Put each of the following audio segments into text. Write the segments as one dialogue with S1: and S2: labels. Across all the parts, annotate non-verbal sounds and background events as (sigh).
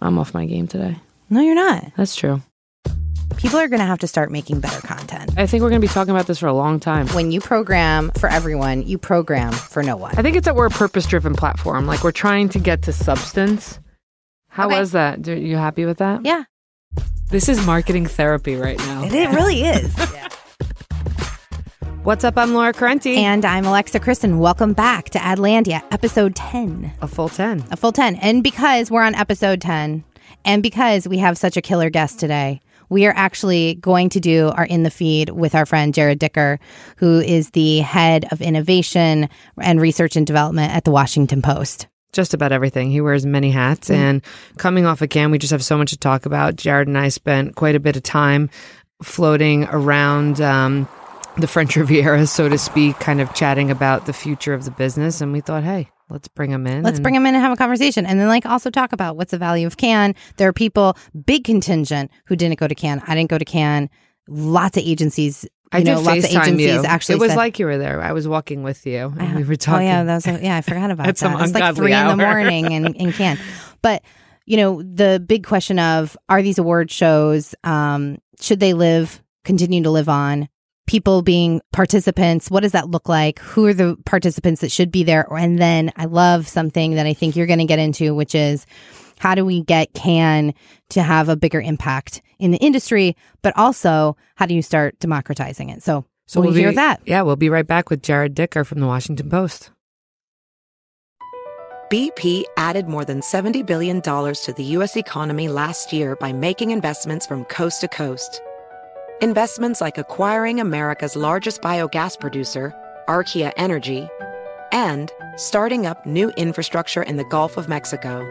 S1: I'm off my game today.
S2: No, you're not.
S1: That's true.
S2: People are going to have to start making better content.
S1: I think we're going to be talking about this for a long time.
S2: When you program for everyone, you program for no one.
S1: I think it's that we're a purpose driven platform. Like we're trying to get to substance. How
S2: Okay.
S1: was that? Are you happy with that?
S2: Yeah,
S1: This is marketing therapy right now.
S2: it, it really is. (laughs)
S1: What's up? I'm Laura Correnti.
S2: and I'm Alexa Christon. Welcome back to Adlandia, episode 10.
S1: a full 10.
S2: A full 10. And because we're on episode 10, and because we have such a killer guest today, we are actually going to do our in the feed with our friend Jared Dicker, who is the head of innovation and research and development at the Washington Post.
S1: Just about everything. He wears many hats. And coming off of Cannes, we just have so much to talk about. Jared and I spent quite a bit of time floating around um, the French Riviera, so to speak, kind of chatting about the future of the business. And we thought, hey, let's bring them in.
S2: Let's
S1: and-
S2: bring them in and have a conversation. And then, like, also talk about what's the value of Cannes. There are people, big contingent, who didn't go to Cannes. I didn't go to Cannes. Lots of agencies, you
S1: I
S2: know,
S1: did
S2: lots of agencies
S1: you.
S2: actually
S1: It was
S2: said,
S1: like you were there. I was walking with you, and we were talking.
S2: Oh yeah, that was yeah. I forgot about (laughs) that.
S1: some
S2: It was like three in the morning in (laughs) in Cannes. But you know, the big question of are these award shows um, should they live continue to live on? People being participants, what does that look like? Who are the participants that should be there? And then I love something that I think you're going to get into, which is how do we get Cannes to have a bigger impact in the industry, but also how do you start democratizing it? So, so we'll,
S1: be,
S2: hear that.
S1: Yeah, we'll be right back with Jared Dicker from the Washington Post.
S3: BP added more than $70 billion to the U.S. economy last year by making investments from coast to coast. Investments like acquiring America's largest biogas producer, Archaea Energy, and starting up new infrastructure in the Gulf of Mexico.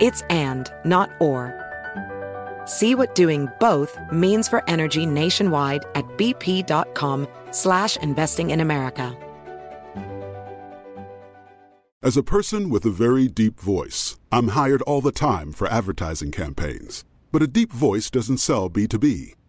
S3: It's and, not or. See what doing both means for energy nationwide at bp.com slash investing in America.
S4: As a person with a very deep voice, I'm hired all the time for advertising campaigns. But a deep voice doesn't sell B2B,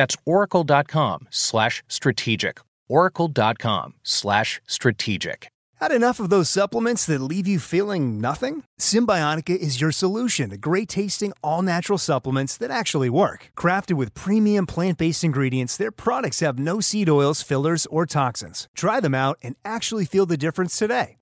S5: That's oracle.com slash strategic. Oracle.com slash strategic.
S6: Had enough of those supplements that leave you feeling nothing? Cymbiotika is your solution to great tasting, all natural supplements that actually work. Crafted with premium plant based ingredients, their products have no seed oils, fillers, or toxins. Try them out and actually feel the difference today.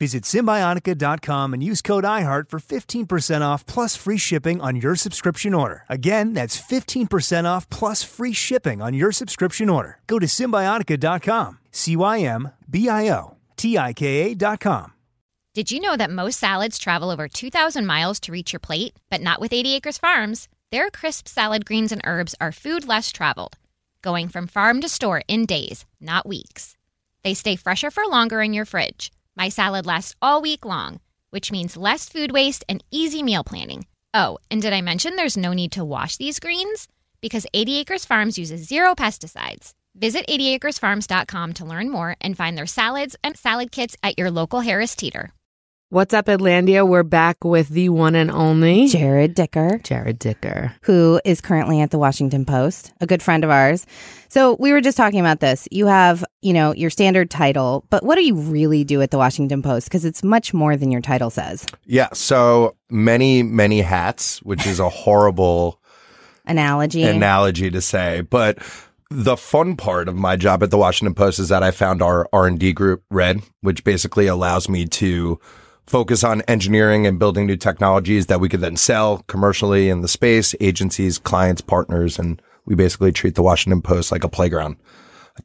S6: Visit Cymbiotika.com and use code IHEART for 15% off plus free shipping on your subscription order. Again, that's 15% off plus free shipping on your subscription order. Go to Cymbiotika.com. C Y M B I O T I K A.com.
S7: Did you know that most salads travel over 2,000 miles to reach your plate? But not with 80 Acres Farms. Their crisp salad greens and herbs are food less traveled, going from farm to store in days, not weeks. They stay fresher for longer in your fridge. My salad lasts all week long, which means less food waste and easy meal planning. Oh, and did I mention there's no need to wash these greens? Because 80 Acres Farms uses zero pesticides. Visit 80acresfarms.com to learn more and find their salads and salad kits at your local Harris Teeter.
S1: What's up, Adlandia? We're back with the one and only
S2: Jared Dicker,
S1: Jared Dicker.
S2: who is currently at the Washington Post, a good friend of ours. So we were just talking about this. You have, you know, your standard title, but what do you really do at the Washington Post? Because it's much more than your title says.
S8: Yeah, so many, many hats, which is a horrible
S2: Analogy.
S8: analogy to say, but the fun part of my job at the Washington Post is that I found our R&D group Red, which basically allows me to focus on engineering and building new technologies that we could then sell commercially in the space, agencies, clients, partners, and we basically treat the Washington Post like a playground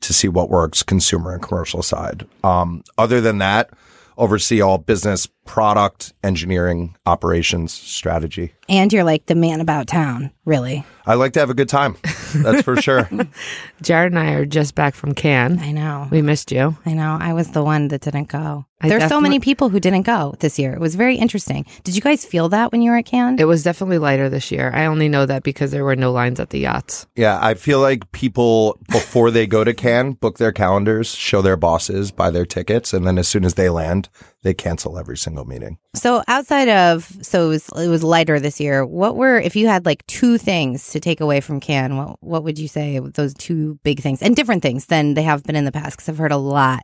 S8: to see what works consumer and commercial side. Um, other than that, oversee all business, product, engineering, operations, strategy.
S2: And you're like the man about town, really.
S8: I like to have a good time. That's for sure. (laughs)
S1: Jared and I are just back from Cannes.
S2: I know.
S1: We missed you.
S2: I know. I was the one that didn't go.
S1: I
S2: There's so many people who didn't go this year. It was very interesting. Did you guys feel that when you were at Cannes?
S1: It was definitely lighter this year. I only know that because there were no lines at the yachts.
S8: Yeah, I feel like people before they go to Cannes book their calendars, show their bosses, buy their tickets, and then as soon as they land, they cancel every single meeting.
S2: So outside of so it was it was lighter this year. What were if you had like two things to take away from Cannes? What what would you say those two big things and different things than they have been in the past? Because I've heard a lot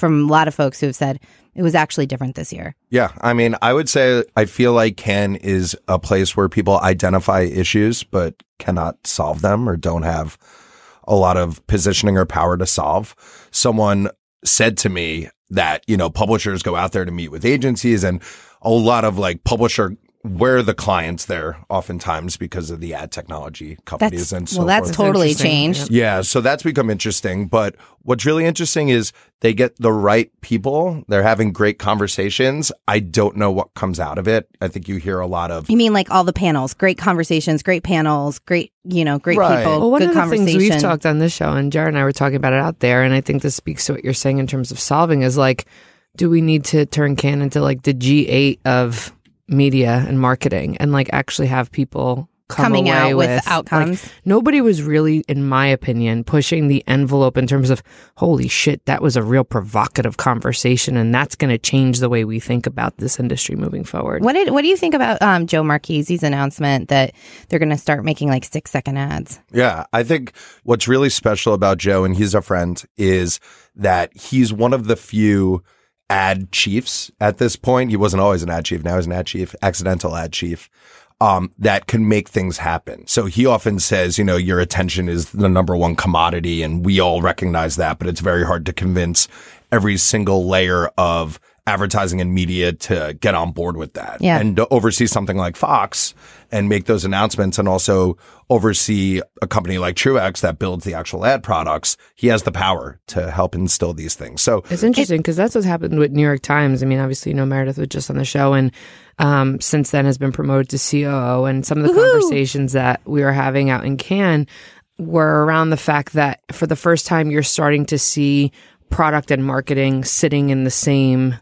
S2: from a lot of folks who have said it was actually different this year.
S8: Yeah, I mean, I would say I feel like Cannes is a place where people identify issues but cannot solve them or don't have a lot of positioning or power to solve. Someone said to me that, you know, publishers go out there to meet with agencies and a lot of like publisher where the clients there oftentimes because of the ad technology companies
S2: That's
S8: and so
S2: well, that's
S8: forth.
S2: totally
S1: interesting.
S2: changed.
S8: Yeah, so that's become interesting. But what's really interesting is they get the right people. They're having great conversations. I don't know what comes out of it. I think you hear a lot of
S2: You mean like all the panels, great conversations, great panels, great you know, great
S8: Right.
S2: people,
S1: Well, one
S2: good
S1: of the things we've talked on this show, and Jared and I were talking about it out there, and I think this speaks to what you're saying in terms of solving is like, do we need to turn Cannes into like the G8 of media and marketing and like actually have people come
S2: Coming
S1: away
S2: out with
S1: like,
S2: outcomes.
S1: nobody was really, in my opinion, pushing the envelope in terms of, holy shit, that was a real provocative conversation, and that's going to change the way we think about this industry moving forward.
S2: What did what do you think about um, Joe Marchese's announcement that they're going to start making like six second ads?
S8: Yeah, I think what's really special about Joe, and he's a friend, is that he's one of the few ad chiefs at this point. He wasn't always an ad chief. Now he's an ad chief, accidental ad chief. Um, that can make things happen. So he often says, you know, your attention is the number one commodity and we all recognize that, but it's very hard to convince every single layer of advertising and media to get on board with that.
S2: Yeah.
S8: And to oversee something like Fox and make those announcements and also oversee a company like trueX that builds the actual ad products. He has the power to help instill these things. So
S1: It's interesting because that's what's happened with New York Times. I mean, obviously, you know, Meredith was just on the show and um, since then has been promoted to COO. And some of the conversations that we were having out in Cannes were around the fact that for the first time, you're starting to see product and marketing sitting in the same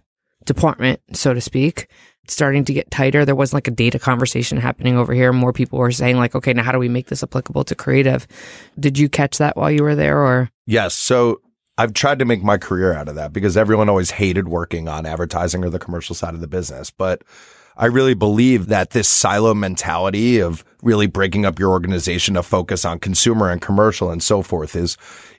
S1: department, so to speak. Starting to get tighter. There wasn't like a data conversation happening over here. More people were saying like, okay, now how do we make this applicable to creative? Did you catch that while you were there or?
S8: Yes. So I've tried to make my career out of that because everyone always hated working on advertising or the commercial side of the business. But I really believe that this silo mentality of really breaking up your organization to focus on consumer and commercial and so forth is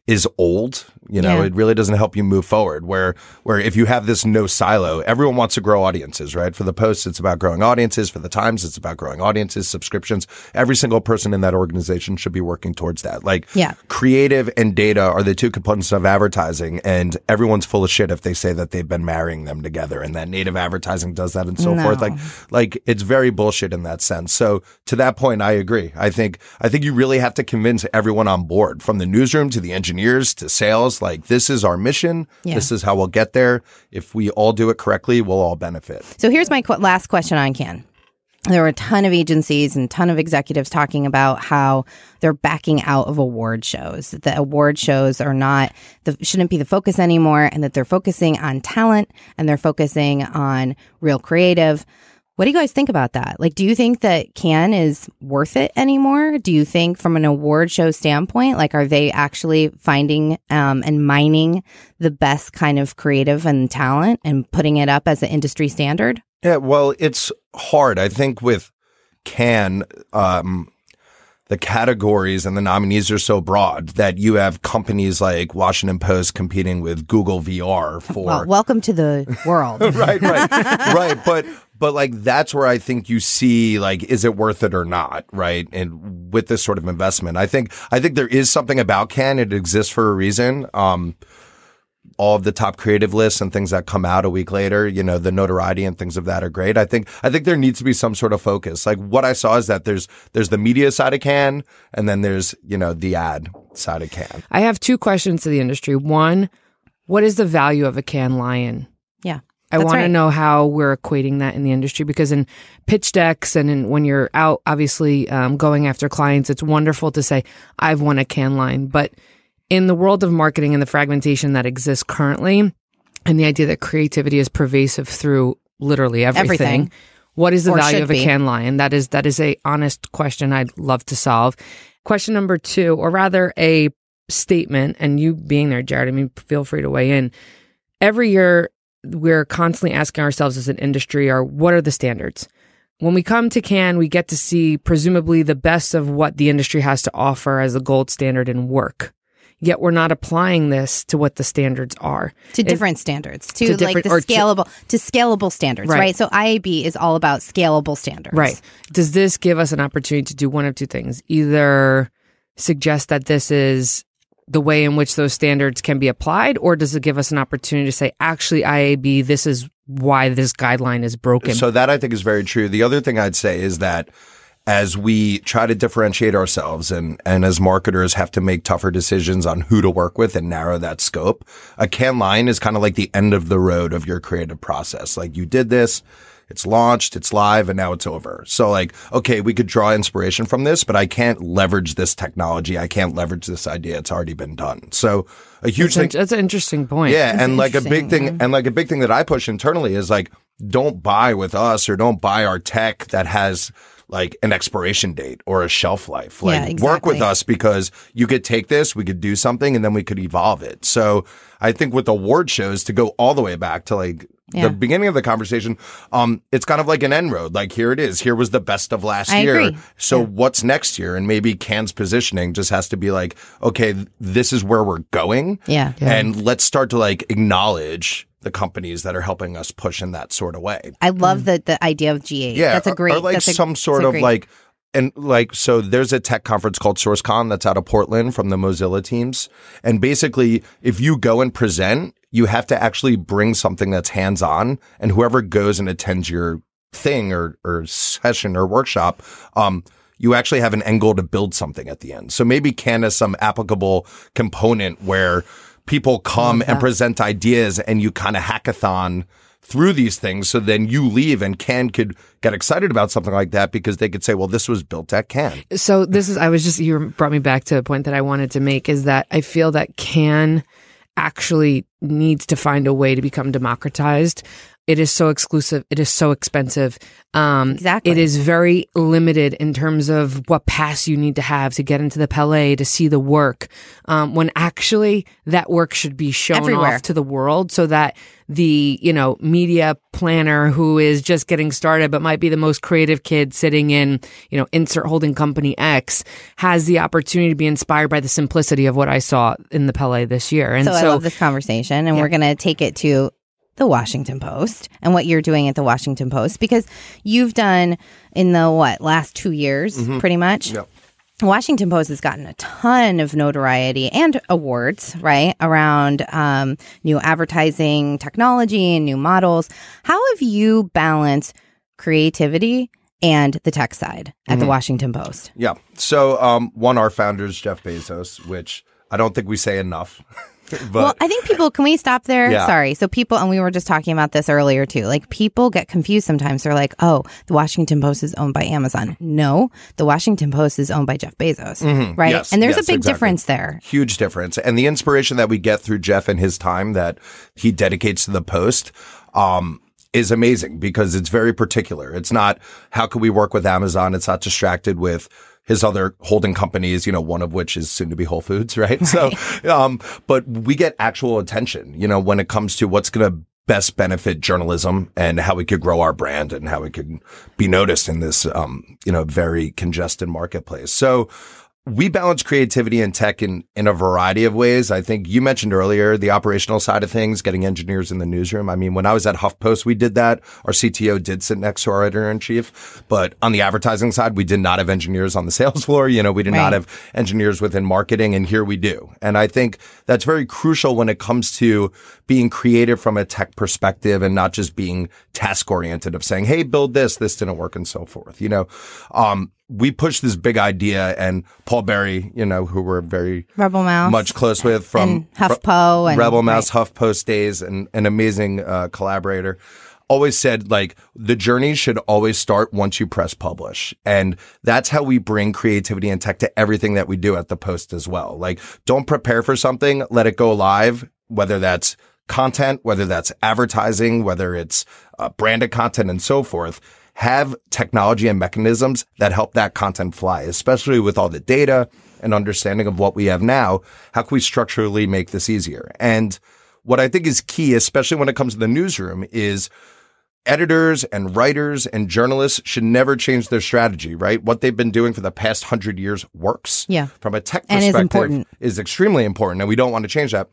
S8: is old. You know,
S2: Yeah.
S8: it really doesn't help you move forward. Where where if you have this no silo, everyone wants to grow audiences, right? For the Post, it's about growing audiences. For the Times, it's about growing audiences, subscriptions. Every single person in that organization should be working towards that. Like
S2: Yeah.
S8: creative and data are the two components of advertising and everyone's full of shit if they say that they've been marrying them together and that native advertising does that and so
S2: No.
S8: forth like like it's very bullshit in that sense so to that point i agree i think i think you really have to convince everyone on board from the newsroom to the engineers to sales like this is our mission
S2: Yeah.
S8: this is how we'll get there if we all do it correctly we'll all benefit
S2: So here's my qu- last question on Cannes. There were a ton of agencies and a ton of executives talking about how they're backing out of award shows. That the award shows are not the shouldn't be the focus anymore, and that they're focusing on talent and they're focusing on real creative. What do you guys think about that? Like, do you think that Cannes is worth it anymore? Do you think, from an award show standpoint, like, are they actually finding um, and mining the best kind of creative and talent and putting it up as an industry standard?
S8: Yeah, well, it's hard. I think with Cannes, um, the categories and the nominees are so broad that you have companies like Washington Post competing with Google VR for
S2: Well, welcome to the world. (laughs)
S8: right, right, (laughs) right. But but like that's where I think you see like is it worth it or not, right? And with this sort of investment, I think I think there is something about Cannes. It exists for a reason. Um, all of the top creative lists and things that come out a week later, you know, the notoriety and things of that are great. I think I think there needs to be some sort of focus. Like what I saw is that there's there's the media side of Cannes and then there's, you know, the ad side of Cannes.
S1: I have two questions to the industry. One, what is the value of a Cannes Lion? I want to know how we're equating that in the industry because in pitch decks and in, when you're out, obviously um, going after clients, it's wonderful to say I've won a Cannes Lion. But in the world of marketing and the fragmentation that exists currently, and the idea that creativity is pervasive through literally everything,
S2: Everything.
S1: what is the
S2: Or
S1: value of a
S2: be.
S1: Cannes Lion? That is that is a honest question I'd love to solve. Question number two, or rather a statement, and you being there, Jared, I mean, feel free to weigh in. Every year, we're constantly asking ourselves as an industry, are what are the standards? When we come to Cannes, we get to see presumably the best of what the industry has to offer as a gold standard in work. Yet we're not applying this to what the standards are.
S2: to
S1: It-
S2: different standards, to,
S1: to
S2: like the
S1: or to-
S2: scalable, to, scalable standards,
S1: Right.
S2: right. So IAB is all about scalable standards,
S1: Right. Does this give us an opportunity to do one of two things? Either suggest that this is the way in which those standards can be applied, or does it give us an opportunity to say, actually, IAB, this is why this guideline is broken?
S8: So that I think is very true. The other thing I'd say is that as we try to differentiate ourselves and, and as marketers have to make tougher decisions on who to work with and narrow that scope, a Cannes Lion is kind of like the end of the road of your creative process. Like you did this, it's launched, it's live, and now it's over. So like, okay, we could draw inspiration from this, but I can't leverage this technology. I can't leverage this idea. It's already been done. So a huge
S1: that's,
S8: thing.
S1: that's an interesting point.
S8: Yeah, and like a big thing, and like a big thing that I push internally is like, don't buy with us or don't buy our tech that has like an expiration date or a shelf life. Like
S2: Yeah,
S8: work with us because you could take this, we could do something, and then we could evolve it. So I think with award shows to go all the way back to like
S2: Yeah.
S8: the beginning of the conversation, um, it's kind of like an end road. Like here it is. Here was the best of last
S2: I
S8: year.
S2: agree.
S8: So what's next year? And maybe Cannes' positioning just has to be like, okay, this is where we're going.
S2: Yeah.
S8: And let's start to like acknowledge the companies that are helping us push in that sort of way.
S2: I love the the idea of G8.
S8: Yeah.
S2: that's a great.
S8: Or like
S2: that's a-
S8: some
S2: that's
S8: sort of
S2: great-
S8: like, and like, so there's a tech conference called SRCCON that's out of Portland from the Mozilla teams. And basically, if you go and present, you have to actually bring something that's hands on and whoever goes and attends your thing or, or session or workshop, um, you actually have an end goal to build something at the end. So maybe Cannes is some applicable component where people come and present ideas and you kind of hackathon through these things. So then you leave and Cannes could get excited about something like that because they could say, well, this was built at Cannes.
S1: So this is I was just you brought me back to a point that I wanted to make is that I feel that Cannes actually needs to find a way to become democratized. It is so exclusive. It is so expensive. Um,
S2: Exactly.
S1: It is very limited in terms of what pass you need to have to get into the Palais to see the work. Um, when actually that work should be shown
S2: Everywhere.
S1: off to the world so that the, you know, media planner who is just getting started, but might be the most creative kid sitting in, you know, insert holding company X has the opportunity to be inspired by the simplicity of what I saw in the Palais this year. And
S2: so,
S1: so,
S2: I love this conversation, and we're going to take it to the Washington Post and what you're doing at the Washington Post because you've done in the what last two years, pretty much.
S8: Yep.
S2: Washington Post has gotten a ton of notoriety and awards, right, around um, new advertising technology and new models. How have you balanced creativity and the tech side at the Washington Post?
S8: Yeah. So, um, one, our founders, Jeff Bezos, which I don't think we say enough. (laughs) (laughs) but
S2: well, I think people, can we stop there?
S8: Yeah.
S2: Sorry. So, people, and we were just talking about this earlier too. Like, people get confused sometimes. They're like, oh, the Washington Post is owned by Amazon. No, the Washington Post is owned by Jeff Bezos, right?
S8: Yes,
S2: and there's
S8: yes,
S2: a big
S8: exactly.
S2: difference there.
S8: huge difference. And the inspiration that we get through Jeff and his time that he dedicates to the post, um, is amazing because it's very particular. It's not how can we work with Amazon? It's not distracted with his other holding companies, you know, one of which is soon to be Whole Foods, (laughs) right? So, um, but we get actual attention, you know, when it comes to what's going to best benefit journalism and how we could grow our brand and how we could be noticed in this, um, you know, very congested marketplace. So, we balance creativity and tech in, in a variety of ways. I think you mentioned earlier the operational side of things, getting engineers in the newsroom. I mean, when I was at HuffPost, we did that. Our CTO did sit next to our editor in chief, but on the advertising side, we did not have engineers on the (laughs) sales floor. You know, we did
S2: Right.
S8: not have engineers within marketing, and here we do. And I think that's very crucial when it comes to being creative from a tech perspective and not just being task oriented of saying, Hey, build this, this didn't work and so forth. You know, um, we pushed this big idea and Paul Berry, you know, who we're very
S2: RebelMouse.
S8: much close with from
S2: And HuffPo and-
S8: RebelMouse, HuffPost days, and an amazing uh, collaborator. Always said like the journey should always start once you press publish, and that's how we bring creativity and tech to everything that we do at the Post as well. Like, don't prepare for something, let it go live, whether that's content, whether that's advertising, whether it's uh, branded content, and so forth have technology and mechanisms that help that content fly, especially with all the data and understanding of what we have now. How can we structurally make this easier? And what I think is key, especially when it comes to the newsroom, is editors and writers and journalists should never change their strategy, right? What they've been doing for the past hundred years works.
S2: Yeah.
S8: From a tech
S2: And is
S8: perspective,
S2: important.
S8: is extremely important, and we don't want to change that.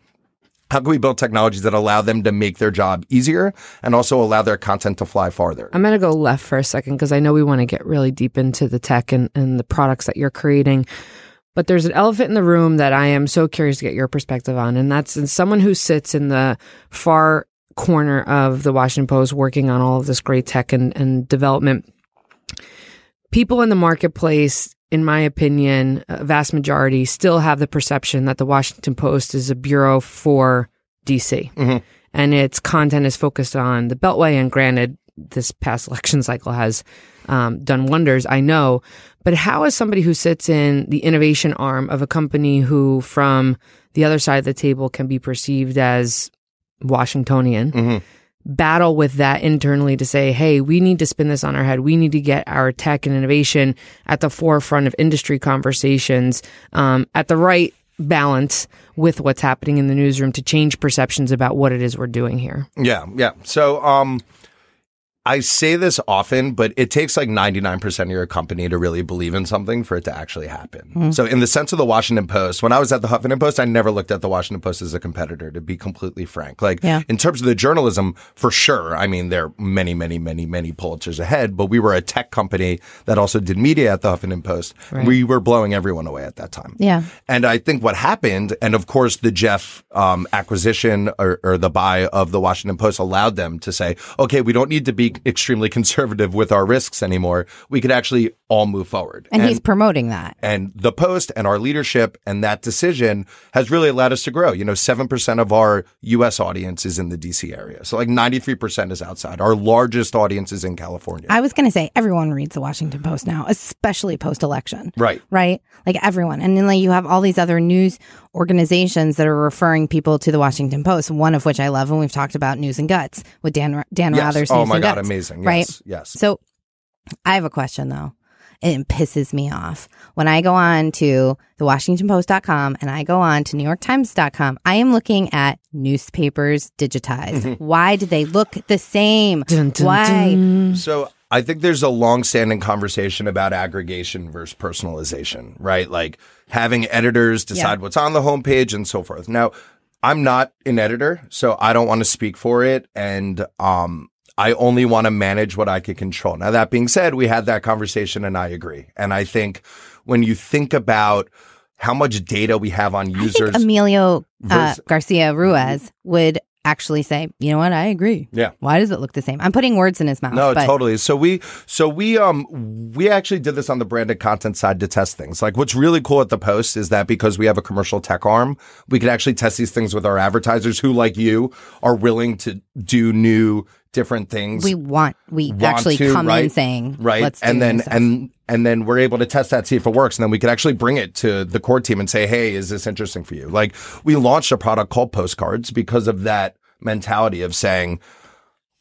S8: How can we build technologies that allow them to make their job easier and also allow their content to fly farther?
S1: I'm going to go left for a second because I know we want to get really deep into the tech and, and the products that you're creating. But there's an elephant in the room that I am so curious to get your perspective on. And that's someone who sits in the far corner of the Washington Post working on all of this great tech and, and development. People in the marketplace, in my opinion, a vast majority still have the perception that the Washington Post is a bureau for DC and its content is focused on the Beltway. And granted, this past (laughs) election cycle has um, done wonders, I know. But how is somebody who sits in the innovation arm of a company who, from the other side of the table, can be perceived as Washingtonian, battle with that internally to say, hey, we need to spin this on our head. We need to get our tech and innovation at the forefront of industry conversations um, at the right balance with what's happening in the newsroom to change perceptions about what it is we're doing here.
S8: Yeah, yeah. So, um, I say this often, but it takes like 99% of your company to really believe in something for it to actually happen. So, in the sense of the Washington Post, when I was at the Huffington Post, I never looked at the Washington Post as a competitor, to be completely frank. Like,
S2: Yeah.
S8: in terms of the journalism, for sure. I mean, there are many, many, many, many Pulitzers ahead, but we were a tech company that also did media at the Huffington Post. We were blowing everyone away at that time.
S2: Yeah.
S8: And I think what happened, and of course, the Jeff um, acquisition or, or the buy of the Washington Post allowed them to say, okay, we don't need to be extremely conservative with our risks anymore. We could actually all move forward.
S2: And, he's promoting that.
S8: and the Post and our leadership and that decision has really allowed us to grow. You know, 7% of our US audience is in the DC area. So like 93% is outside. Our largest audience is in California.
S2: I was going to say everyone reads the Washington Post now, especially post election.
S8: right.
S2: Right? Like everyone. And then like you have all these other news organizations that are referring people to the Washington Post, one of which I love and we've talked about News and Guts with Dan Dan
S8: Yes.
S2: Rather's
S8: Oh
S2: News
S8: my
S2: and
S8: God,
S2: Guts.
S8: amazing.
S2: Right?
S8: Yes, yes.
S2: So I have a question though. It pisses me off. When I go on to the WashingtonPost.com and I go on to NewYorkTimes.com, I am looking at newspapers digitized. Why do they look the same?
S1: Dun, dun,
S2: Why?
S1: dun.
S8: So I think there's a long-standing conversation about aggregation versus personalization, right? Like having editors decide
S2: Yeah.
S8: what's on the homepage and so forth. Now, I'm not an editor, so I don't want to speak for it, and um, I only want to manage what I can control. Now, that being said, we had that conversation, and I agree. And I think when you think about how much data we have on
S2: I
S8: users,
S2: think Emilio uh, Garcia Ruiz would actually say, "You know what? I agree.
S8: Yeah.
S2: Why does it look the same?" I'm putting words in his mouth.
S8: No,
S2: but
S8: totally. So we, so we, um, we actually did this on the branded content side to test things. Like what's really cool at the post is that because we have a commercial tech arm, we can actually test these things with our advertisers who, like you, are willing to do new, different things.
S2: we want we
S8: want
S2: actually
S8: to,
S2: come in
S8: right?
S2: saying,
S8: right,
S2: Let's do
S8: and then and and then we're able to test that, see if it works, and then we could actually bring it to the core team and say, "Hey, is this interesting for you?" Like we launched a product called Postcards because of that mentality of saying,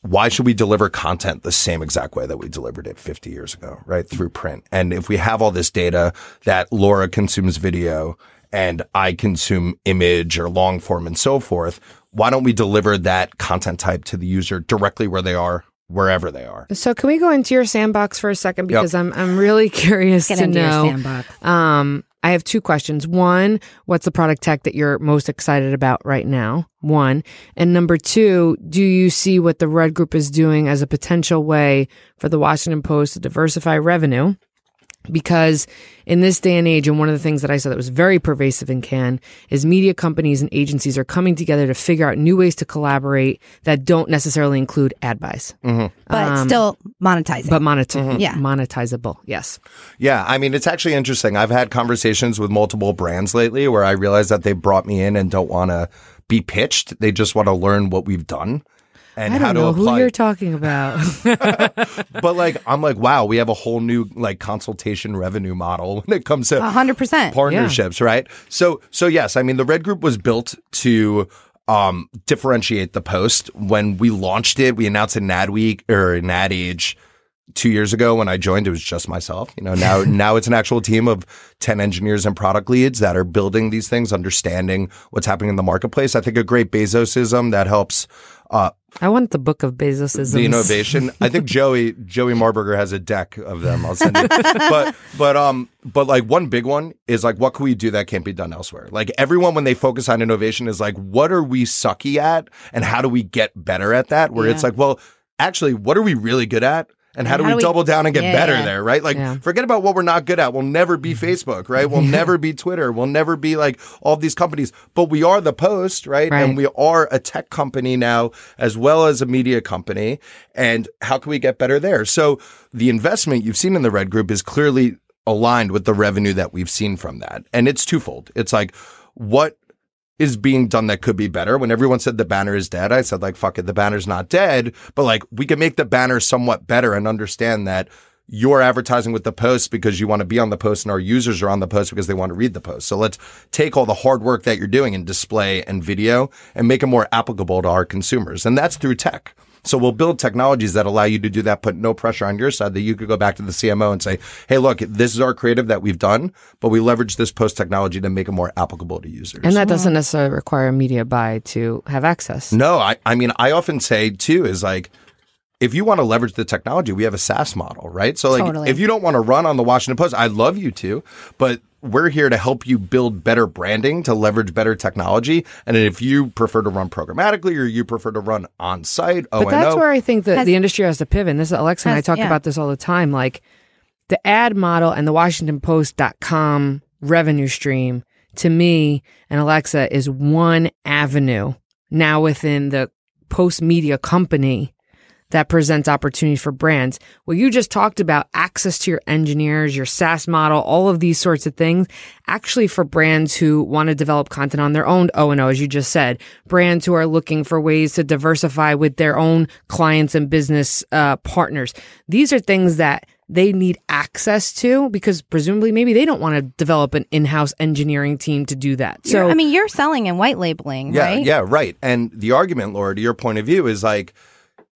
S8: why should we deliver content the same exact way that we delivered it 50 years ago, right? Through print. And if we have all this data that Laura consumes video and I consume image or long form and so forth, why don't we deliver that content type to the user directly where they are, wherever they are?
S1: So can we go into your sandbox for a second because I'm I'm really (laughs) curious
S2: Get
S1: to
S2: into your
S1: know.
S2: sandbox.
S1: Um, I have two questions. One, what's the product tech that you're most excited about right now? One. And number two, do you see what the Red Group is doing as a potential way for the Washington Post to diversify revenue? Because in this day and age, and one of the things that I saw that was very pervasive in Cannes is media companies and agencies are coming together to figure out new ways to collaborate that don't necessarily include ad buys,
S2: but
S1: Um,
S2: still monetizing.
S1: but monetize,
S2: Yeah.
S1: monetizable. Yes.
S8: Yeah, I mean, it's actually interesting. I've had conversations with multiple brands lately where I realize that they brought me in and don't want to be pitched. They just want to learn what we've done and
S1: I don't
S8: to
S1: know
S8: apply.
S1: who you're talking about. (laughs)
S8: but like, I'm like, wow, we have a whole new like consultation revenue model when it comes to
S2: hundred percent.
S8: partnerships, right? So, so yes, I mean, the Red Group was built to um, differentiate the Post. When we launched it, we announced an ad week or an ad age two years ago when I joined, it was just myself. You know, now (laughs) now it's an actual team of ten engineers and product leads that are building these things, understanding what's happening in the marketplace. I think a great Bezosism that helps uh,
S1: I want the book of Bezosisms.
S8: the innovation. I think Joey Joey Marburger has a deck of them. I'll send it. (laughs) but but um but like one big one is like what can we do that can't be done elsewhere? Like everyone when they focus on innovation is like what are we sucky at and how do we get better at that? Where it's like well actually what are we really good at? And how, do, we double down and get
S2: Yeah,
S8: better
S2: yeah.
S8: there, right? Like,
S1: Yeah.
S8: forget about what we're not good at. We'll never be mm-hmm. Facebook, right? We'll (laughs) never be Twitter. We'll never be like all these companies. But we are the Post, right?
S1: Right.
S8: And we are a tech company now as well as a media company. And how can we get better there? So the investment you've seen in the Red Group is clearly aligned with the revenue that we've seen from that. And it's twofold. It's like, what is being done that could be better. When everyone said the banner is dead, I said like, fuck it, the banner's not dead, but like we can make the banner somewhat better and understand that you're advertising with the post because you want to be on the post and our users are on the post because they want to read the post. So let's take all the hard work that you're doing in display and video and make it more applicable to our consumers. And that's through tech. So we'll build technologies that allow you to do that, put no pressure on your side that you could go back to the CMO and say, Hey, look, this is our creative that we've done, but we leverage this post technology to make it more applicable to users.
S1: And that doesn't necessarily require a media buy to have access.
S8: No, I, I mean, I often say too is like, if you want to leverage the technology, we have a SaaS model, right? So like,
S2: Totally.
S8: if you don't want to run on the Washington Post, I'd love you to, but we're here to help you build better branding to leverage better technology. And if you prefer to run programmatically or you prefer to run on site,
S1: But that's where I think that
S2: Has-
S1: the industry has to pivot. And this is Alexa and I talk
S2: yeah.
S1: about this all the time. Like the ad model and the WashingtonPost.com revenue stream to me and Alexa is one avenue now within the post media company that presents opportunities for brands. Well, you just talked about access to your engineers, your SaaS model, all of these sorts of things. Actually, for brands who want to develop content on their own O and O, as you just said, brands who are looking for ways to diversify with their own clients and business uh, partners. These are things that they need access to because presumably maybe they don't want to develop an in-house engineering team to do that.
S2: You're-
S1: So
S2: I mean, you're selling and white labeling,
S8: Yeah,
S2: right?
S8: yeah, right. And the argument, Laura, to your point of view, is like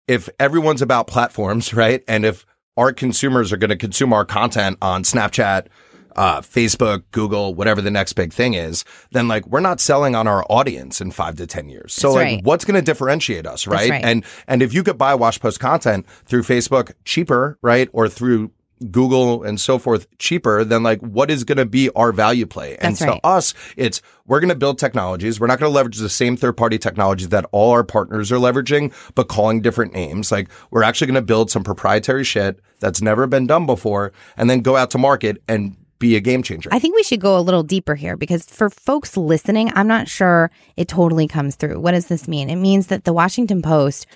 S8: if everyone's about platforms, right? And if our consumers are going to consume our content on Snapchat, uh, Facebook, Google, whatever the next big thing is, then like we're not selling on our audience in five to 10 years. So
S2: That's
S8: like
S2: right.
S8: what's going to differentiate us, right?
S2: right.
S8: And, and if you could buy Wash Post content through Facebook cheaper, right? Or through Google and so forth cheaper, then like what is going to be our value play? and
S2: That's
S8: so
S2: right.
S8: us, it's we're going to build technologies. We're not going to leverage the same third party technologies that all our partners are leveraging, but calling different names. Like we're actually going to build some proprietary shit that's never been done before and then go out to market and be a game changer.
S2: I think we should go a little deeper here because for folks listening, I'm not sure it totally comes through. What does this mean? It means that the Washington Post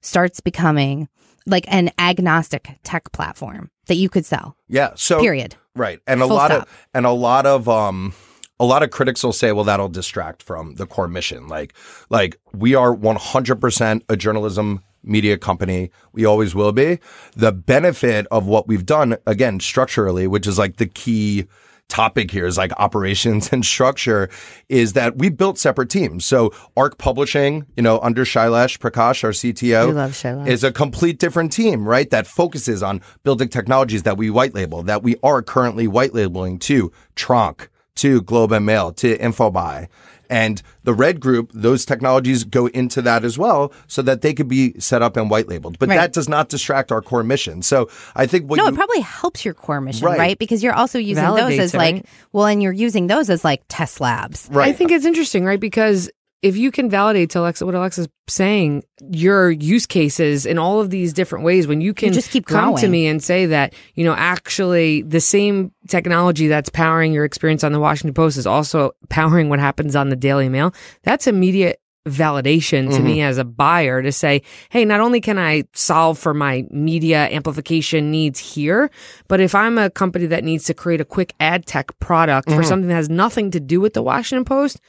S2: starts becoming like an agnostic tech platform that you could sell.
S8: yeah. So
S2: Period.
S8: Right. And a lot
S2: stop.
S8: of and a lot of um a lot of critics will say, well, that'll distract from the core mission. Like, like we are 100% a journalism media company. We always will be. The benefit of what we've done, again, structurally, which is like the key topic here is like operations and structure is that we built separate teams. So Arc Publishing, you know, under Shailesh Prakash, our CTO,
S1: We love Shailesh.
S8: is a complete different team, right? That focuses on building technologies that we white label, that we are currently white labeling to Tronc, to Globe and Mail, to Infobae. And the red group, those technologies go into that as well so that they could be set up and white labeled. But
S2: Right.
S8: that does not distract our core mission. So I think what
S2: no,
S8: you,
S2: it probably helps your core mission,
S8: Right.
S2: right? Because you're also using those as
S1: it,
S2: like,
S1: right?
S2: well, and you're using those as like test labs.
S8: right.
S1: I think it's interesting, right? Because if you can validate to Alexa what Alexa's saying, your use cases in all of these different ways, when you can
S2: just keep
S1: come to me and say that, you know, actually the same technology that's powering your experience on the Washington Post is also powering what happens on the Daily Mail, that's immediate validation to me mm-hmm. as a buyer to say, hey, not only can I solve for my media amplification needs here, but if I'm a company that needs to create a quick ad tech product for mm-hmm. something that has nothing to do with the Washington Post,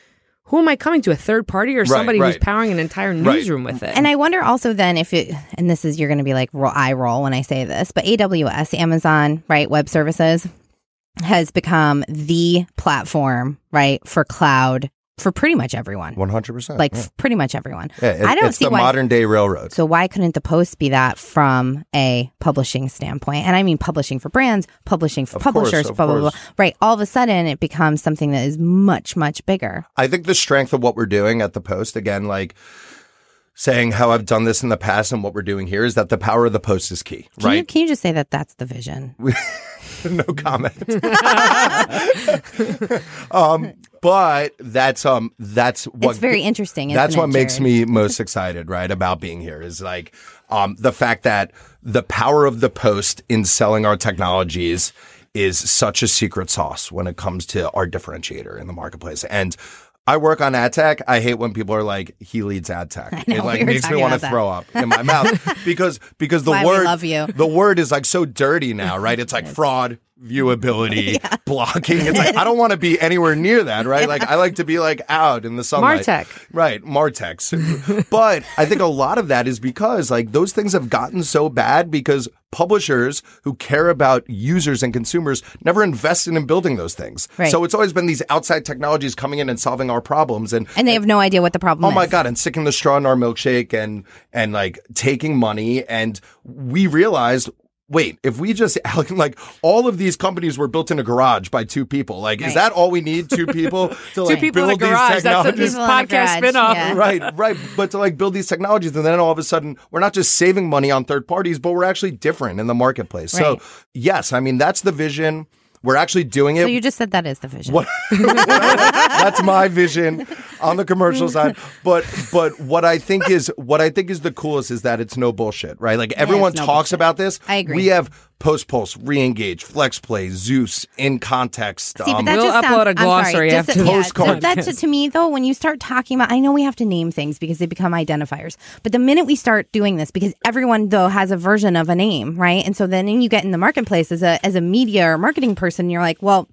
S1: who am I coming to? A third party or somebody who's
S8: right.
S1: powering an entire
S8: Right.
S1: newsroom with it?
S2: And I wonder also then if it, and this is, you're going to be like ro- eye roll when I say this, but AWS, Amazon, right, web services has become the platform, right, for cloud for pretty much everyone.
S8: 100%.
S2: Like
S8: yeah.
S2: pretty much everyone.
S8: Yeah, it-
S2: I don't see
S8: the
S2: why.
S8: modern day railroad.
S2: So why couldn't the post be that from a publishing standpoint? And I mean publishing for brands, publishing for
S8: Of
S2: publishers,
S8: of
S2: blah, blah, blah.
S8: course.
S2: Right. All of a sudden it becomes something that is much, much bigger.
S8: I think the strength of what we're doing at the Post, again, like saying how I've done this in the past and what we're doing here, is that the power of the Post is key,
S2: Can you
S8: right?
S2: can you just say that that's the vision? (laughs)
S8: no comment. (laughs) (laughs) um, but that's um that's what
S2: it's very interesting.
S8: that's what
S2: it,
S8: makes me (laughs) most excited, right, about being here is like um, the fact that the power of the post in selling our technologies is such a secret sauce when it comes to our differentiator in the marketplace. And I work on ad tech. I hate when people are like, he leads ad tech. (laughs)
S2: know,
S8: it like
S2: we
S8: makes me want to throw up in my mouth (laughs) because because the
S2: Why
S8: word
S2: love you.
S8: the word is like so dirty now, right? It's like fraud, viewability, (laughs) blocking. It's like (laughs) I don't want to be anywhere near that, right? Like I like to be like out in the sunlight.
S1: Martech.
S8: Right, Martex. (laughs) but I think a lot of that is because like those things have gotten so bad because publishers who care about users and consumers never invested in building those things.
S2: Right.
S8: So it's always been these outside technologies coming in and solving our problems and
S2: And they have no idea what the problem
S8: Oh
S2: is.
S8: my god! And sticking the straw in our milkshake and and like taking money, and we realized. Wait, if we just (laughs) like all of these companies were built in a garage by two people, like is that all we need? Two (laughs) people to
S1: Two
S8: like
S1: people in a
S8: build these
S1: garage. That's a,
S8: technologies?
S1: this
S2: People in a
S1: podcast
S2: garage,
S1: spinoff.
S2: yeah.
S8: right, right. But to like build these technologies, and then all of a sudden, we're not just saving money on third parties, but we're actually different in the marketplace. So, yes, I mean that's the vision. We're actually doing it.
S2: So you just said that is the vision.
S8: What- (laughs) That's my vision on the commercial side. But but what I think is what I think is the coolest is that it's no bullshit, right? Like everyone
S2: no
S8: talks
S2: bullshit.
S8: about this.
S2: I agree.
S8: We have Post Pulse, Reengage, Flex Play, Zeus, in context.
S2: See, but
S8: um,
S2: that
S1: We'll
S2: just
S1: upload
S2: sounds,
S1: a
S2: I'm
S1: glossary
S2: sorry, just-
S1: after
S8: the
S2: yeah,
S8: postcard.
S2: so That to, to me though, when you start talking about, I know we have to name things because they become identifiers. But the minute we start doing this, because everyone though has a version of a name, right? And so then you get in the marketplace as a as a media or marketing person, you're like, well.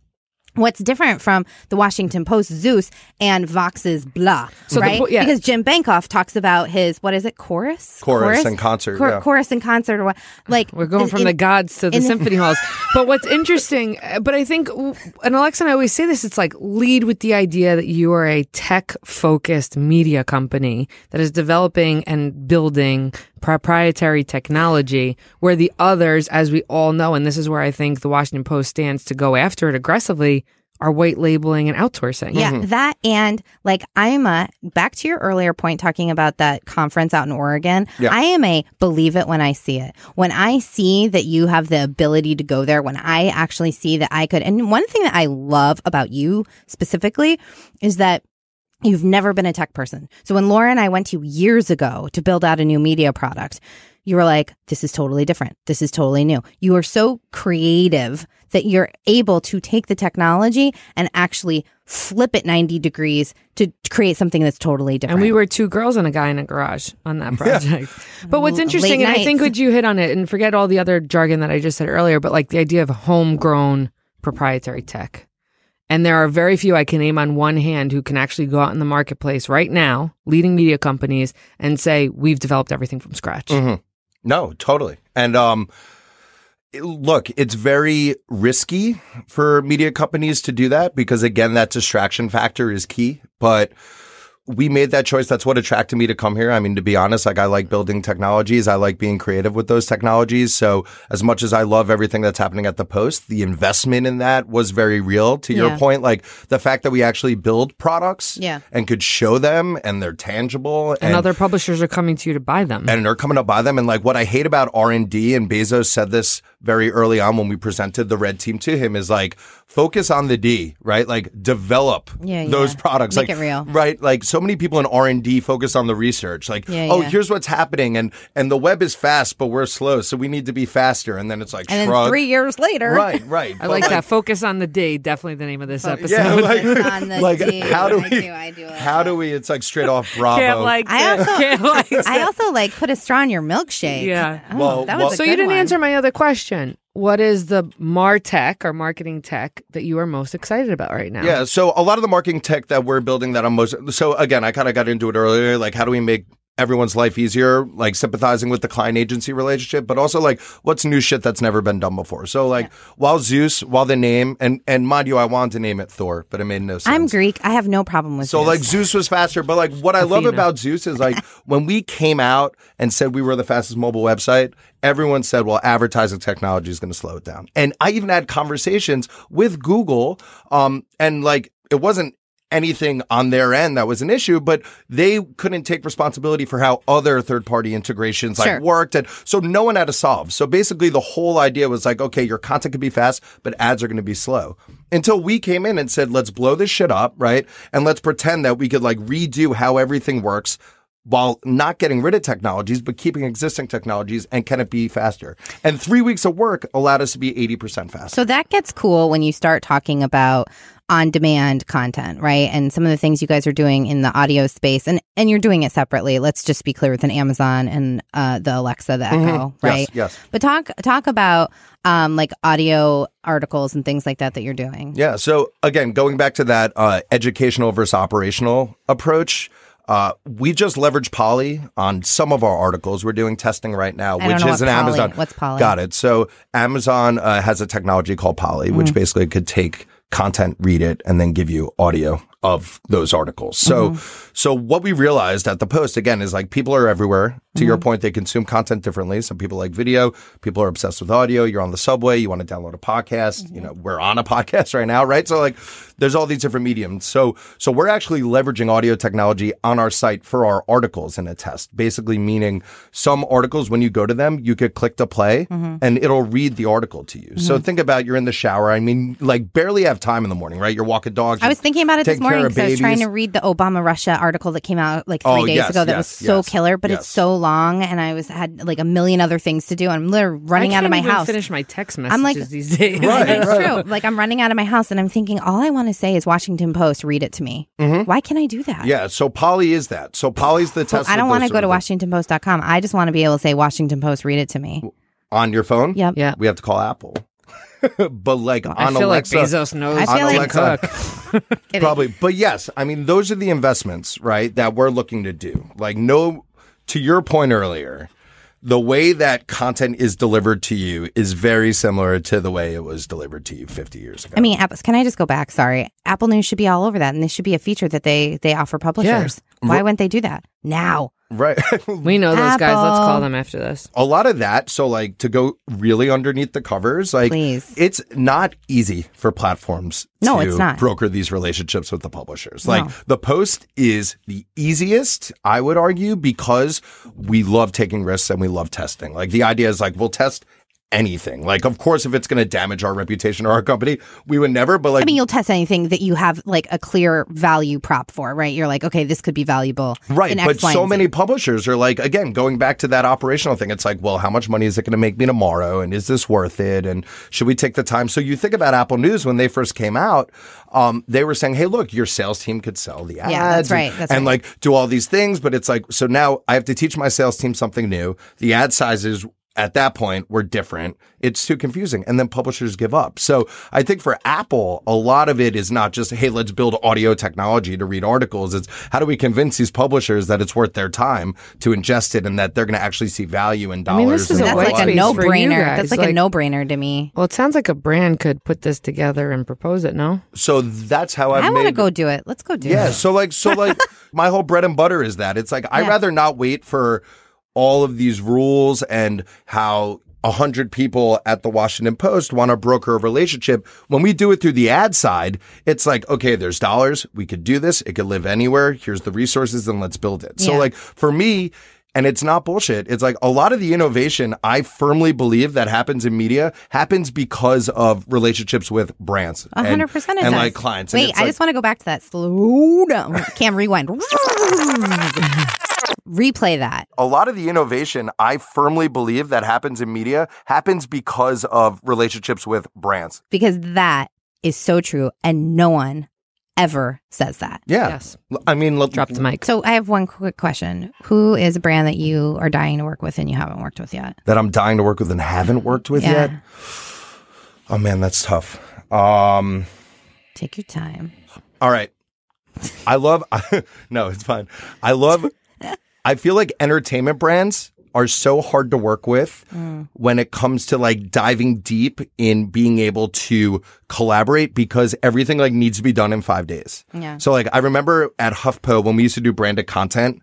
S2: What's different from the Washington Post Zeus and Vox's blah,
S1: So
S2: right?
S1: po- yeah.
S2: Because Jim Bankoff talks about his what is it, chorus,
S8: Chorus and concert,
S2: Chor-
S8: yeah.
S2: chorus and concert, or what? Like
S1: We're going from
S2: in-
S1: the gods to the
S2: in-
S1: symphony halls. (laughs) But what's interesting, uh, but I think, and Alexa and I always say this, it's like lead with the idea that you are a tech focused media company that is developing and building proprietary technology where the others, as we all know, and this is where I think the Washington Post stands to go after it aggressively, are white labeling and outsourcing.
S2: Yeah, mm-hmm. that and like I'm a back to your earlier point talking about that conference out in Oregon.
S8: Yeah.
S2: I am a believe it when I see it. When I see that you have the ability to go there, when I actually see that I could. And one thing that I love about you specifically is that You've never been a tech person. So when Laura and I went to you years ago to build out a new media product, you were like, this is totally different. This is totally new. You are so creative that you're able to take the technology and actually flip it 90 degrees to create something that's totally different.
S1: And we were two girls and a guy in a garage on that (laughs) project. But what's interesting,
S2: late
S1: and I think what you hit on it, and forget all the other jargon that I just said earlier, but like the idea of homegrown proprietary tech. And there are very few I can name on one hand who can actually go out in the marketplace right now, leading media companies, and say, we've developed everything from scratch.
S8: Mhm. No, totally. And um look, it's very risky for media companies to do that because again that distraction factor is key, but we made that choice. That's what attracted me to come here. I mean, to be honest, like I like building technologies. I like being creative with those technologies. So as much as I love everything that's happening at the post, the investment in that was very real to your point. Like the fact that we actually build products
S2: Yeah.
S8: and could show them and they're tangible
S1: And, other publishers are coming to you to buy them.
S8: and they're coming to buy them. And like what I hate about R and D, and Bezos said this very early on when we presented the red team to him, is like focus on the D, right? Like develop
S2: Yeah,
S8: those
S2: yeah.
S8: products,
S2: Make
S8: like
S2: it real.
S8: right? Like so many people in R and D focus on the research, like
S2: Yeah,
S8: oh,
S2: yeah.
S8: here's what's happening, and and the web is fast, but we're slow, so we need to be faster. And then it's like
S2: And then three years later,
S8: right, right.
S1: I
S8: But,
S1: like that. Focus on the D. Definitely the name of this episode.
S8: Yeah, like, (laughs)
S2: on the
S8: like
S2: D.
S8: how do
S2: I
S8: we?
S2: do, I do like
S8: how do we? It's like straight off Bravo.
S1: Can't like
S2: I also- (laughs)
S1: Can't like
S2: I also like put a straw in your milkshake.
S1: Yeah.
S2: Oh,
S8: Well,
S2: that
S8: well-
S2: was a
S1: So you didn't
S2: one.
S1: answer my other question. What is the MarTech or marketing tech that you are most excited about right now?
S8: Yeah, so a lot of the marketing tech that we're building that I'm most so again, I kind of got into it earlier. Like, how do we make everyone's life easier? Like sympathizing with the client agency relationship, but also like what's new shit that's never been done before. So like, while Zeus, while the name and and mind you, I wanted to name it Thor, but it made no sense.
S2: I'm Greek. I have no problem with
S8: So
S2: this.
S8: like Zeus was faster, but like what (laughs) I love about Zeus is like (laughs) when we came out and said we were the fastest mobile website, everyone said, well, advertising technology is going to slow it down. And I even had conversations with Google, um, and like it wasn't anything on their end that was an issue, but they couldn't take responsibility for how other third party integrations
S2: Sure.
S8: like worked. And so no one had to solve. So basically the whole idea was like, okay, your content can be fast, but ads are going to be slow. Until we came in and said, let's blow this shit up, right? And let's pretend that we could like redo how everything works while not getting rid of technologies, but keeping existing technologies and can it be faster? And three weeks of work allowed us to be 80% faster.
S2: So that gets cool when you start talking about on demand content, right? And some of the things you guys are doing in the audio space and and you're doing it separately. Let's just be clear with an Amazon and uh the Alexa, the Echo,
S8: Mhm. Yes,
S2: right?
S8: yes.
S2: But talk talk about um like audio articles and things like that that you're doing.
S8: Yeah. So again, going back to that uh, educational versus operational approach, uh, we just leverage Polly on some of our articles. We're doing testing right now,
S2: I
S8: which is an
S2: Polly-
S8: Amazon.
S2: what's Polly?
S8: Got it. So Amazon uh, has a technology called Polly,
S2: Mm.
S8: which basically could take content, read it, and then give you audio of those articles. So,
S2: Mm-hmm.
S8: so what we realized at the post again is like people are everywhere. To
S2: Mm-hmm.
S8: your point, they consume content differently. Some people like video. People are obsessed with audio. You're on the subway. You want to download a podcast. You know, we're on a podcast right now, right? So like, there's all these different mediums. So, so we're actually leveraging audio technology on our site for our articles in a test. Basically, meaning some articles when you go to them, you could click to play and it'll read the article to you. So think about you're in the shower. I mean, like barely have time in the morning, right? You're walking dogs.
S2: I was thinking about it this morning
S8: of
S2: because I was trying to read the Obama Russia article that came out like three
S8: Oh,
S2: days
S8: yes,
S2: ago. That
S8: yes,
S2: was so
S8: yes,
S2: killer, but
S8: yes.
S2: it's so long, and I was had like a million other things to do. And I'm literally running out of my
S1: even
S2: house.
S1: Finish my text messages
S2: I'm like-
S1: these days. (laughs)
S8: Right,
S2: it's
S8: right.
S2: true. Like I'm running out of my house, and I'm thinking all I want to say is Washington Post. Read it to me. Why can't I do that?
S8: Mm-hmm. Yeah, so Polly is that. So Polly's the
S2: So
S8: test.
S2: I don't want to go to WashingtonPost.com. I just want to be able to say Washington Post. Read it to me.
S8: on your phone.
S2: Yep.
S1: Yeah.
S8: we have to call Apple. (laughs) but like
S1: I
S8: on
S1: feel
S8: Alexa,
S1: like Bezos knows.
S2: I feel
S8: on
S2: like-
S8: Alexa, (laughs)
S2: Kidding.
S8: probably. But yes, I mean those are the investments, right? That we're looking to do. Like no, to your point earlier. The way that content is delivered to you is very similar to the way it was delivered to you 50 years ago.
S2: I mean, Apple, can I just go back? Sorry, Apple News should be all over that, and this should be a feature that they they offer publishers. Why wouldn't they do that now?
S8: Right. (laughs)
S1: we know those guys. Let's call them after this.
S8: a lot of that. So, like, to go really underneath the covers, like,
S2: Please.
S8: it's not easy for platforms
S2: No,
S8: to
S2: it's not.
S8: broker these relationships with the publishers. Like, the post is the easiest, I would argue, because we love taking risks and we love testing. Like, the idea is like, we'll test anything. Like, of course, if it's going to damage our reputation or our company, we would never, but like,
S2: I mean, you'll test anything that you have like a clear value prop for, right? You're like, okay, this could be valuable,
S8: Right, but
S2: Y,
S8: so many publishers are like, again, going back to that operational thing. It's like, well, how much money is it going to make me tomorrow, and is this worth it? And should we take the time? So you think about Apple News when they first came out, um, they were saying, hey, look, your sales team could sell the ads,
S2: Yeah, that's
S8: and-
S2: right, that's
S8: and
S2: right.
S8: like do all these things. But it's like, so now I have to teach my sales team something new. The ad sizes at that point we're different. It's too confusing. And then publishers give up. So I think for Apple, a lot of it is not just, hey, let's build audio technology to read articles. It's how do we convince these publishers that it's worth their time to ingest it and that they're going to actually see value in dollars.
S1: I
S8: dollars.
S1: mean, this is
S8: and
S1: a
S2: That's like a no brainer. That's like,
S1: Like-
S2: a no brainer to me.
S1: Well, it sounds like a brand could put this together and propose it. No,
S8: so that's how I've
S2: I want to go do it. Let's go do
S8: Yeah.
S2: it. Yeah.
S8: So like, so like, (laughs) my whole bread and butter is that it's like I'd rather not wait for all of these rules and how a hundred people at the Washington Post want to broker a relationship. When we do it through the ad side, it's like, okay, there's dollars. We could do this. It could live anywhere. Here's the resources and let's build it. So like for me, and it's not bullshit. It's like a lot of the innovation I firmly believe that happens in media happens because of relationships with brands. And-
S2: hundred percent it
S8: and
S2: does.
S8: like clients.
S2: Wait, I
S8: like-
S2: just want to go back to that. Slow down. (laughs) Cam, rewind. Replay that.
S8: a lot of the innovation I firmly believe that happens in media happens because of relationships with brands.
S2: Because that is so true. And no one ever says that.
S8: Yeah.
S1: Yes.
S8: I mean, look,
S1: drop the mic.
S2: So I have one quick question. Who is a brand that you are dying to work with and you haven't worked with yet?
S8: that I'm dying to work with and haven't worked with
S2: Yeah.
S8: yet. Oh man, that's tough. Um,
S2: Take your time.
S8: all right. I love, (laughs) no, it's fine. I love, (laughs) I feel like entertainment brands are so hard to work with
S2: Mm.
S8: when it comes to like diving deep in being able to collaborate because everything like needs to be done in five days.
S2: Yeah.
S8: So like I remember at HuffPo when we used to do branded content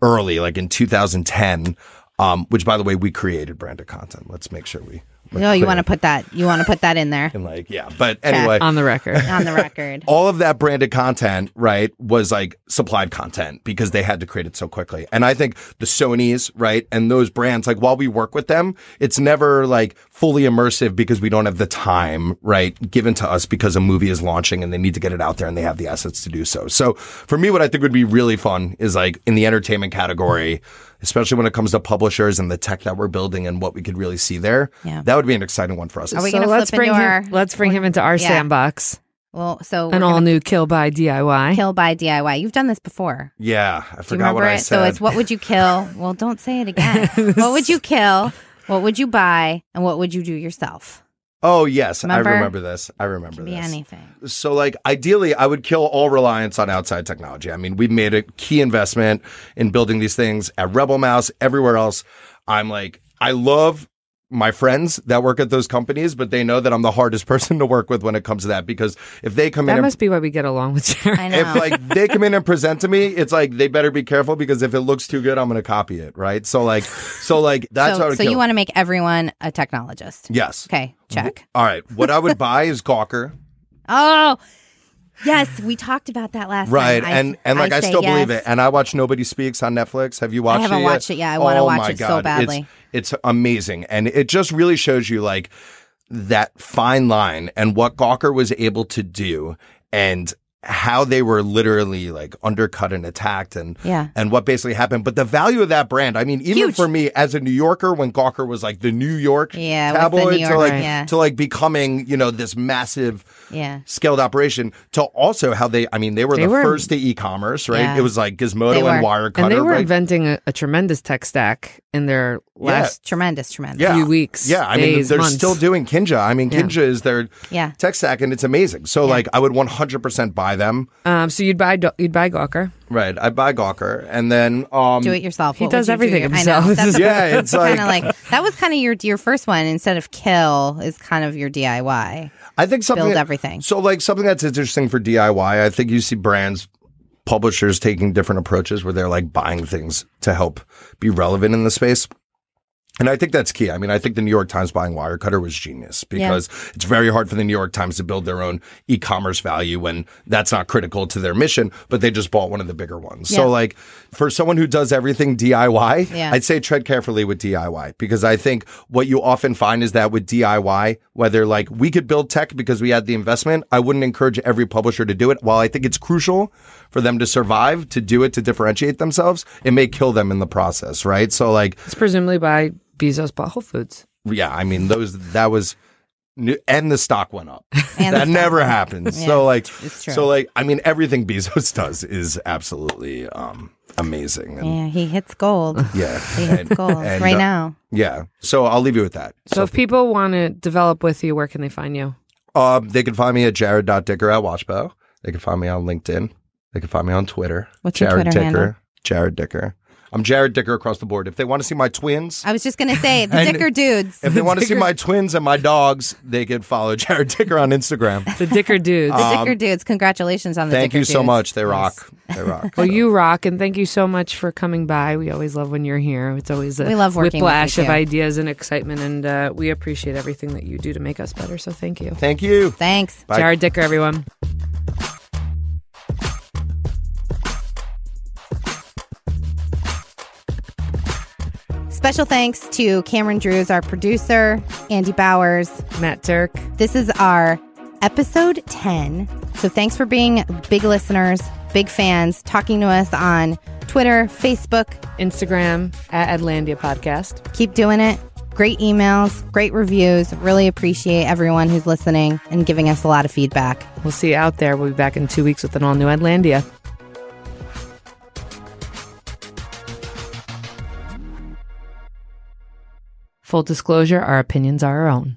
S8: early, like in 2010, um, which by the way, we created branded content. Let's make sure we. We're
S2: No, you want to put that. You want to put that in there
S8: And like, yeah. But anyway,
S1: on the record. (laughs)
S2: on the record. (laughs)
S8: all of that branded content, right, was like supplied content because they had to create it so quickly. And I think the Sony's, right, and those brands, like while we work with them, it's never like fully immersive because we don't have the time, right, given to us because a movie is launching and they need to get it out there and they have the assets to do so. So for me, what I think would be really fun is like in the entertainment category, especially when it comes to publishers and the tech that we're building and what we could really see there.
S2: Yeah.
S8: That would be an exciting one for us.
S2: Are we
S1: so
S2: gonna
S1: let's
S2: flip
S1: bring
S2: into
S1: him.
S2: our-
S1: let's bring him into our
S2: Yeah.
S1: sandbox.
S2: Well, so
S1: An all new kill by DIY.
S2: kill by DIY. You've done this before.
S8: yeah, I forgot
S2: remember
S8: what I
S2: it?
S8: said.
S2: So it's what would you kill? (laughs) Well, don't say it again. what would you (laughs) kill? What would you buy? And what would you do yourself?
S8: Oh yes,
S2: Remember?
S8: I remember this. I remember
S2: Can be
S8: this.
S2: anything.
S8: So like ideally I would kill all reliance on outside technology. I mean, we've made a key investment in building these things at RebelMouse, everywhere else. I'm like I love my friends that work at those companies, but they know that I'm the hardest (laughs) person to work with when it comes to that because if they come in
S1: That
S8: and
S1: must be why we get along with Jared.
S2: I know.
S8: if like they come in and present to me, it's like they better be careful because if it looks too good, I'm going to copy it, right? So like so like (laughs) that's how I
S2: so
S8: would
S2: so
S8: kill.
S2: you want to make everyone a technologist.
S8: Yes.
S2: Okay, check.
S8: All right. What I would (laughs) buy is Gawker.
S2: Oh, yes, we talked about that last
S8: Right,
S2: time. I-
S8: and and like I,
S2: say
S8: still believe it. And I watch Nobody Speaks on Netflix. Have you watched it?
S2: I haven't
S8: yet?
S2: watched it yet. I wanna
S8: Oh
S2: watch it so badly.
S8: It's, it's amazing, and it just really shows you like that fine line and what Gawker was able to do, and how they were literally like undercut and attacked and
S2: Yeah.
S8: and what basically happened. But the value of that brand, I mean, even
S2: Huge.
S8: for me as a New Yorker, when Gawker was like the New York
S2: Yeah,
S8: tabloid
S2: New
S8: to like
S2: yeah.
S8: to like becoming, you know, this massive
S2: Yeah.
S8: scaled operation to also how they I mean they were
S1: They
S8: the
S1: were-
S8: first to e-commerce, right?
S2: Yeah.
S8: It was like Gizmodo and
S2: were.
S8: Wirecutter,
S1: and they were
S8: right?
S1: inventing a, a tremendous tech stack in their last
S2: Tremendous, tremendous.
S8: yeah.
S1: few weeks,
S8: Yeah, I mean they're
S1: months.
S8: still doing Kinja. I mean
S1: Yeah.
S8: Kinja is their
S2: Yeah.
S8: tech stack and it's amazing. So like I would 100% buy them.
S1: Um, so you'd buy you'd buy Gawker.
S8: Right. I buy Gawker and then um
S2: Do it yourself.
S1: He
S2: What would
S1: does
S2: you do?
S1: everything
S2: I know.
S1: himself.
S2: That's
S8: Yeah, it's (laughs) like,
S2: kind of like that was kind of your your first one instead of kill is kind of your DIY.
S8: I think something
S2: build everything.
S8: So like something that's interesting for DIY, I think you see brands publishers taking different approaches where they're like buying things to help be relevant in the space. And I think that's key. I mean, I think the New York Times buying Wirecutter was genius because it's very hard for the New York Times to build their own e-commerce value when that's not critical to their mission, but they just bought one of the bigger ones.
S2: Yeah.
S8: So like for someone who does everything DIY,
S2: Yeah.
S8: I'd say tread carefully with DIY because I think what you often find is that with DIY, whether like we could build tech because we had the investment, I wouldn't encourage every publisher to do it. While I think it's crucial for them to survive, to do it, to differentiate themselves, it may kill them in the process, right? So like
S1: It's presumably by Bezos bought Whole Foods.
S8: yeah, I mean those that was N- And the stock went up.
S2: And
S8: that never happens.
S2: Yeah,
S8: so like, so like, I mean, everything Bezos (laughs) does is absolutely um, amazing. And
S2: Yeah, he hits gold. (laughs)
S8: yeah,
S2: He hits
S8: and-
S2: gold
S8: and,
S2: right
S8: uh,
S2: now.
S8: Yeah. So I'll leave you with that.
S1: So if people want to develop with you, where can they find you?
S8: Um, they can find me at jared.dicker at Watchbow. They can find me on LinkedIn. They can find me on Twitter.
S2: What's your
S8: Jared
S2: Twitter
S8: Dicker.
S2: handle?
S8: Jared Dicker. I'm Jared Dicker across the board. If they want to see my twins,
S2: I was just gonna say the (laughs) Dicker dudes.
S8: if they want to see my twins and my dogs, they can follow (laughs) Jared Dicker on Instagram.
S1: The Dicker Dudes.
S2: The
S8: Um,
S2: Dicker dudes. Congratulations on the
S8: Thank
S2: Dicker
S8: you so
S2: dudes.
S8: much. They
S2: Yes.
S8: rock. They rock. (laughs)
S1: Well, you rock, and thank you so much for coming by. We always love when you're here. It's always a
S2: We love working with
S1: whiplash of ideas and excitement, and uh, we appreciate everything that you do to make us better. So thank you,
S8: Thank you.
S2: Thanks.
S8: Bye.
S1: Jared Dicker, everyone.
S2: Special thanks to Cameron Drews, our producer, Andy Bowers.
S1: Matt Turk.
S2: This is our episode 10. So thanks for being big listeners, big fans, talking to us on Twitter, Facebook.
S1: Instagram at Adlandia Podcast.
S2: Keep doing it. Great emails, great reviews. Really appreciate everyone who's listening and giving us a lot of feedback.
S1: We'll see you out there. We'll be back in two weeks with an all new Adlandia. Full disclosure our opinions are our own.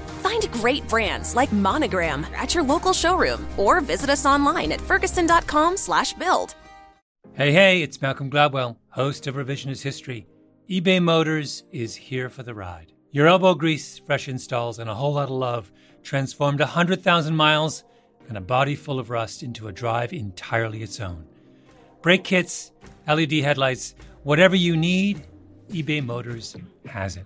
S9: Find great brands like Monogram at your local showroom or visit us online at ferguson.com slash build.
S10: Hey, hey, it's Malcolm Gladwell, host of Revisionist History. eBay Motors is here for the ride. Your elbow grease, fresh installs, and a whole lot of love transformed 100,000 miles and a body full of rust into a drive entirely its own. Brake kits, LED headlights, whatever you need, eBay Motors has it.